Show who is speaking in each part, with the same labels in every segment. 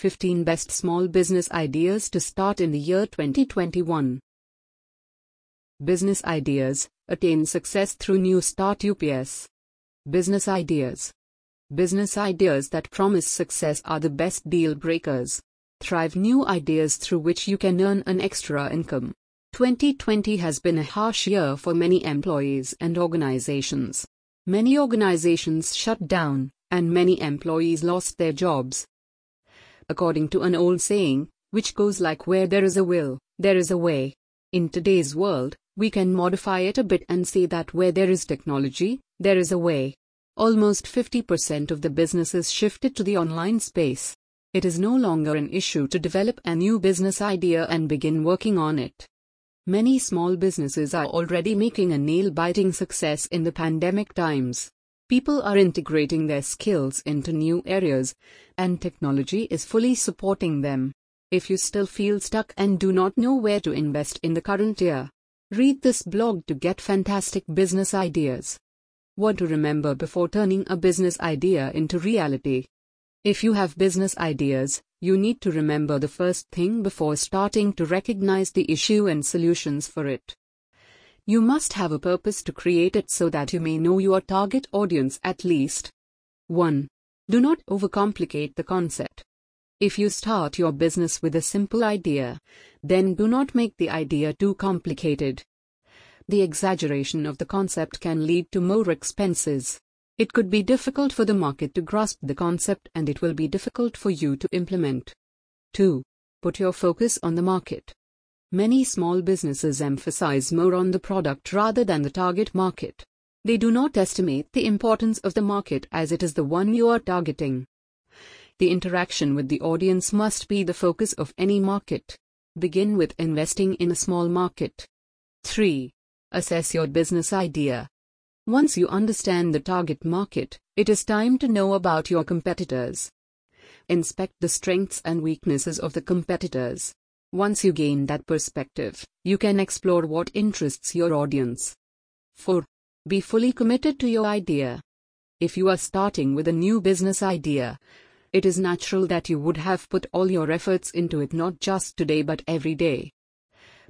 Speaker 1: 15 Best Small Business Ideas to Start in the Year 2021. Business Ideas Attain Success Through New Start UPS. Business Ideas. Business ideas that promise success are the best deal breakers. Thrive new ideas through which you can earn an extra income. 2020 has been a harsh year for many employees and organizations. Many organizations shut down, and many employees lost their jobs. According to an old saying, which goes like where there is a will, there is a way. In today's world, we can modify it a bit and say that where there is technology, there is a way. Almost 50% of the businesses shifted to the online space. It is no longer an issue to develop a new business idea and begin working on it. Many small businesses are already making a nail biting success in the pandemic times. People are integrating their skills into new areas, and technology is fully supporting them. If you still feel stuck and do not know where to invest in the current year, read this blog to get fantastic business ideas. What to remember before turning a business idea into reality. If you have business ideas, you need to remember the first thing before starting to recognize the issue and solutions for it. You must have a purpose to create it so that you may know your target audience at least. 1. Do not overcomplicate the concept. If you start your business with a simple idea, then do not make the idea too complicated. The exaggeration of the concept can lead to more expenses. It could be difficult for the market to grasp the concept and it will be difficult for you to implement. 2. Put your focus on the market. Many small businesses emphasize more on the product rather than the target market. They do not estimate the importance of the market as it is the one you are targeting. The interaction with the audience must be the focus of any market. Begin with investing in a small market. 3. Assess your business idea. Once you understand the target market, it is time to know about your competitors. Inspect the strengths and weaknesses of the competitors. Once you gain that perspective, you can explore what interests your audience. 4. Be fully committed to your idea. If you are starting with a new business idea, it is natural that you would have put all your efforts into it not just today but every day.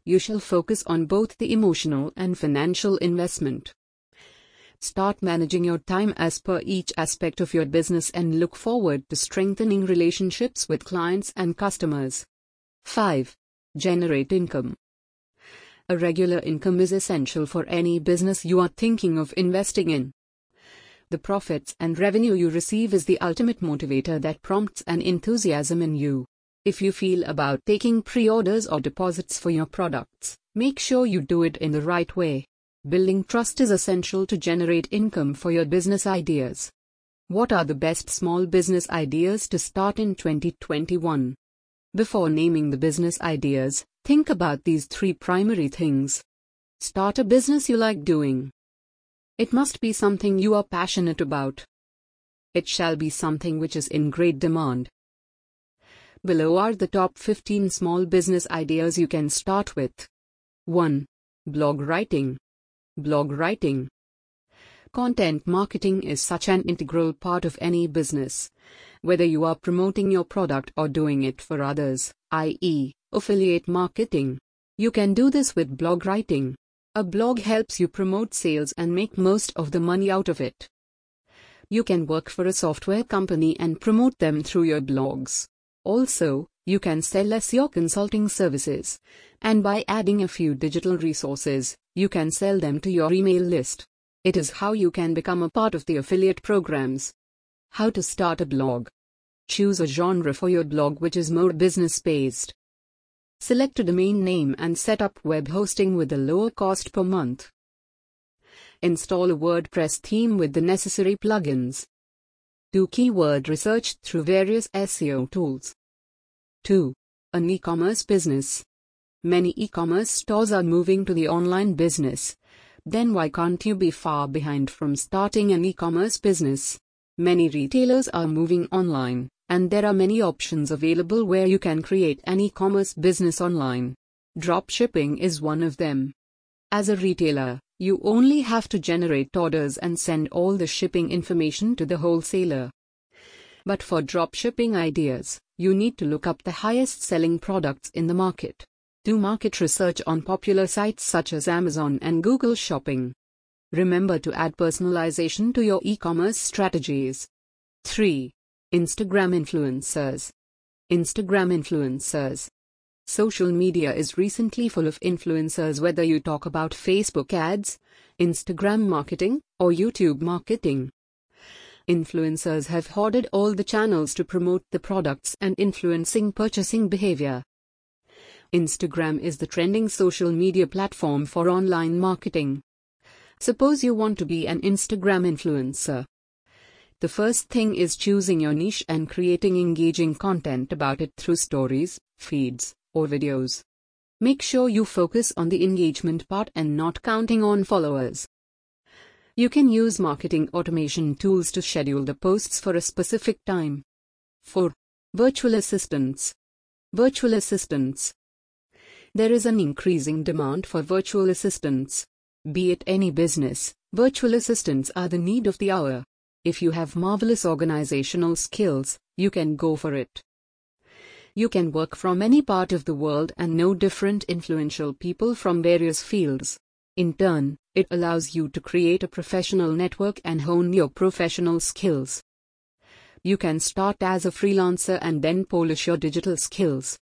Speaker 1: You shall focus on both the emotional and financial investment. Start managing your time as per each aspect of your business and look forward to strengthening relationships with clients and customers. 5. Generate income. A regular income is essential for any business you are thinking of investing in. The profits and revenue you receive is the ultimate motivator that prompts an enthusiasm in you. If you feel about taking pre orders or deposits for your products, make sure you do it in the right way. Building trust is essential to generate income for your business ideas. What are the best small business ideas to start in 2021? Before naming the business ideas, think about these three primary things. Start a business you like doing. It must be something you are passionate about. It shall be something which is in great demand. Below are the top 15 small business ideas you can start with. 1. Blog writing. Blog writing. Content marketing is such an integral part of any business whether you are promoting your product or doing it for others, i.e., affiliate marketing. You can do this with blog writing. A blog helps you promote sales and make most of the money out of it. You can work for a software company and promote them through your blogs. Also, you can sell SEO consulting services. And by adding a few digital resources, you can sell them to your email list. It is how you can become a part of the affiliate programs. How to start a blog. Choose a genre for your blog which is more business based. Select a domain name and set up web hosting with a lower cost per month. Install a WordPress theme with the necessary plugins. Do keyword research through various SEO tools. 2. An e-commerce business. Many e-commerce stores are moving to the online business. Then why can't you be far behind from starting an e-commerce business? Many retailers are moving online, and there are many options available where you can create an e-commerce business online. Dropshipping is one of them. As a retailer, you only have to generate orders and send all the shipping information to the wholesaler. But for dropshipping ideas, you need to look up the highest selling products in the market. Do market research on popular sites such as Amazon and Google Shopping. Remember to add personalization to your e commerce strategies. 3. Instagram influencers. Instagram influencers. Social media is recently full of influencers, whether you talk about Facebook ads, Instagram marketing, or YouTube marketing. Influencers have hoarded all the channels to promote the products and influencing purchasing behavior. Instagram is the trending social media platform for online marketing. Suppose you want to be an Instagram influencer. The first thing is choosing your niche and creating engaging content about it through stories, feeds, or videos. Make sure you focus on the engagement part and not counting on followers. You can use marketing automation tools to schedule the posts for a specific time. 4. Virtual assistants. Virtual assistants. There is an increasing demand for virtual assistants. Be it any business, virtual assistants are the need of the hour. If you have marvelous organizational skills, you can go for it. You can work from any part of the world and know different influential people from various fields. In turn, it allows you to create a professional network and hone your professional skills. You can start as a freelancer and then polish your digital skills.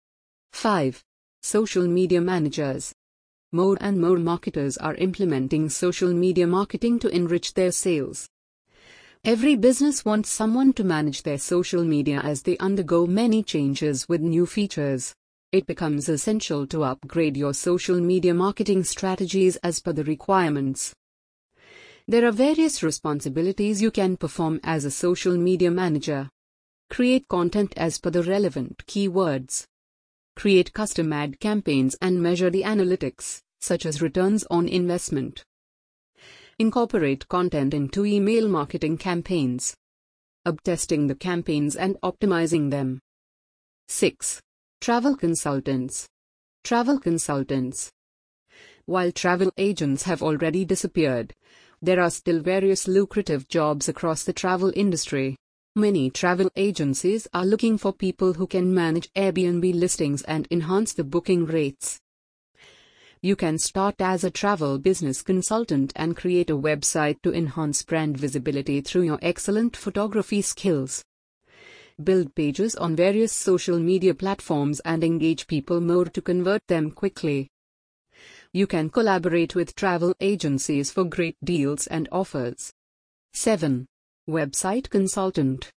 Speaker 1: 5. Social media managers. More and more marketers are implementing social media marketing to enrich their sales. Every business wants someone to manage their social media as they undergo many changes with new features. It becomes essential to upgrade your social media marketing strategies as per the requirements. There are various responsibilities you can perform as a social media manager. Create content as per the relevant keywords. Create custom ad campaigns and measure the analytics, such as returns on investment. Incorporate content into email marketing campaigns. Up testing the campaigns and optimizing them. 6. Travel consultants. Travel consultants. While travel agents have already disappeared, there are still various lucrative jobs across the travel industry. Many travel agencies are looking for people who can manage Airbnb listings and enhance the booking rates. You can start as a travel business consultant and create a website to enhance brand visibility through your excellent photography skills build pages on various social media platforms and engage people more to convert them quickly. You can collaborate with travel agencies for great deals and offers. 7. Website Consultant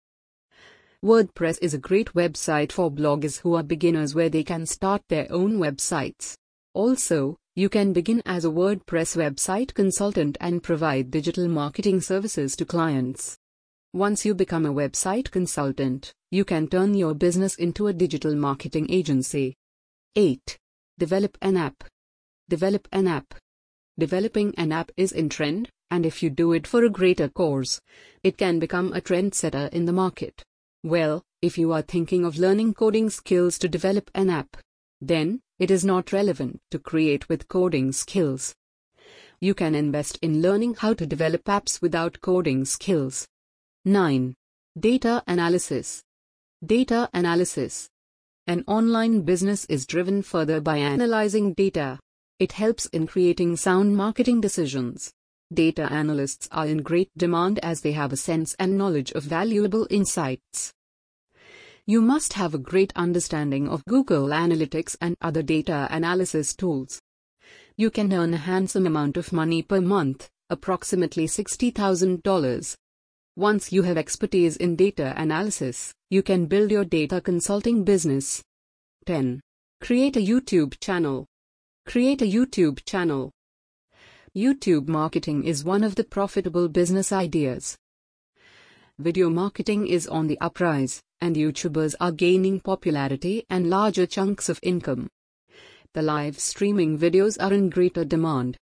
Speaker 1: WordPress is a great website for bloggers who are beginners where they can start their own websites. Also, you can begin as a WordPress website consultant and provide digital marketing services to clients. Once you become a website consultant, you can turn your business into a digital marketing agency. 8. Develop an app. Develop an app. Developing an app is in trend, and if you do it for a greater cause, it can become a trendsetter in the market. Well, if you are thinking of learning coding skills to develop an app, then it is not relevant to create with coding skills. You can invest in learning how to develop apps without coding skills. 9. Data analysis. Data analysis. An online business is driven further by analyzing data. It helps in creating sound marketing decisions. Data analysts are in great demand as they have a sense and knowledge of valuable insights. You must have a great understanding of Google Analytics and other data analysis tools. You can earn a handsome amount of money per month, approximately $60,000. Once you have expertise in data analysis, you can build your data consulting business. 10. Create a YouTube channel. Create a YouTube channel. YouTube marketing is one of the profitable business ideas. Video marketing is on the uprise, and YouTubers are gaining popularity and larger chunks of income. The live streaming videos are in greater demand.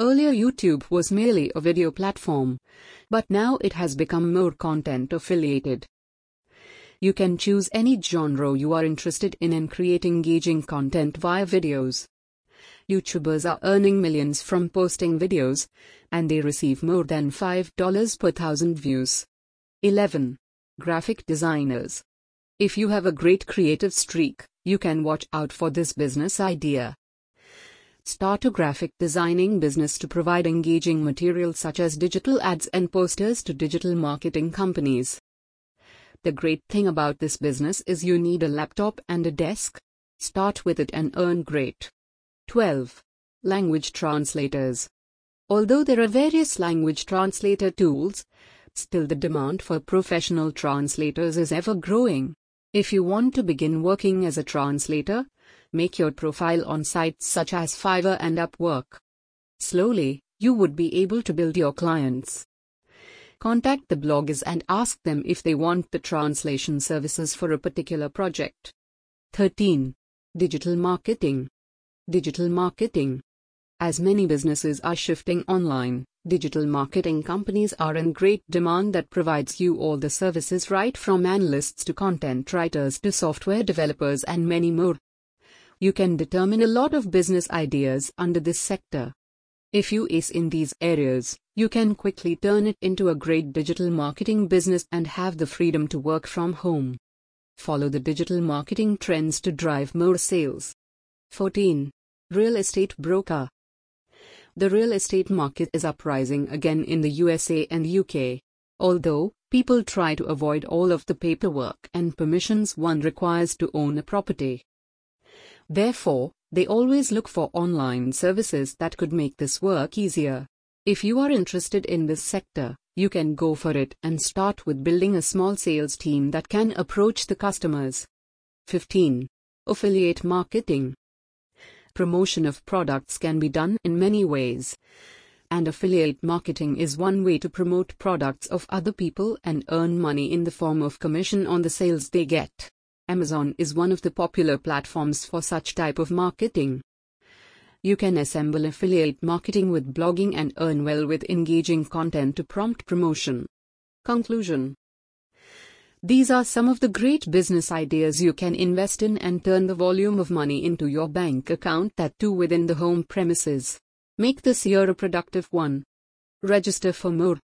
Speaker 1: Earlier YouTube was merely a video platform, but now it has become more content affiliated. You can choose any genre you are interested in and create engaging content via videos. YouTubers are earning millions from posting videos, and they receive more than $5 per thousand views. 11. Graphic designers. If you have a great creative streak, you can watch out for this business idea. Start a graphic designing business to provide engaging material such as digital ads and posters to digital marketing companies. The great thing about this business is you need a laptop and a desk. Start with it and earn great. 12. Language translators. Although there are various language translator tools, still the demand for professional translators is ever growing. If you want to begin working as a translator, make your profile on sites such as Fiverr and Upwork. Slowly, you would be able to build your clients. Contact the bloggers and ask them if they want the translation services for a particular project. 13. Digital marketing. Digital marketing. As many businesses are shifting online, digital marketing companies are in great demand that provides you all the services right from analysts to content writers to software developers and many more you can determine a lot of business ideas under this sector. If you ace in these areas, you can quickly turn it into a great digital marketing business and have the freedom to work from home. Follow the digital marketing trends to drive more sales. 14. Real estate broker. The real estate market is uprising again in the USA and UK. Although people try to avoid all of the paperwork and permissions one requires to own a property. Therefore, they always look for online services that could make this work easier. If you are interested in this sector, you can go for it and start with building a small sales team that can approach the customers. 15. Affiliate marketing. Promotion of products can be done in many ways. And affiliate marketing is one way to promote products of other people and earn money in the form of commission on the sales they get. Amazon is one of the popular platforms for such type of marketing. You can assemble affiliate marketing with blogging and earn well with engaging content to prompt promotion. Conclusion These are some of the great business ideas you can invest in and turn the volume of money into your bank account that too within the home premises. Make this year a productive one. Register for more.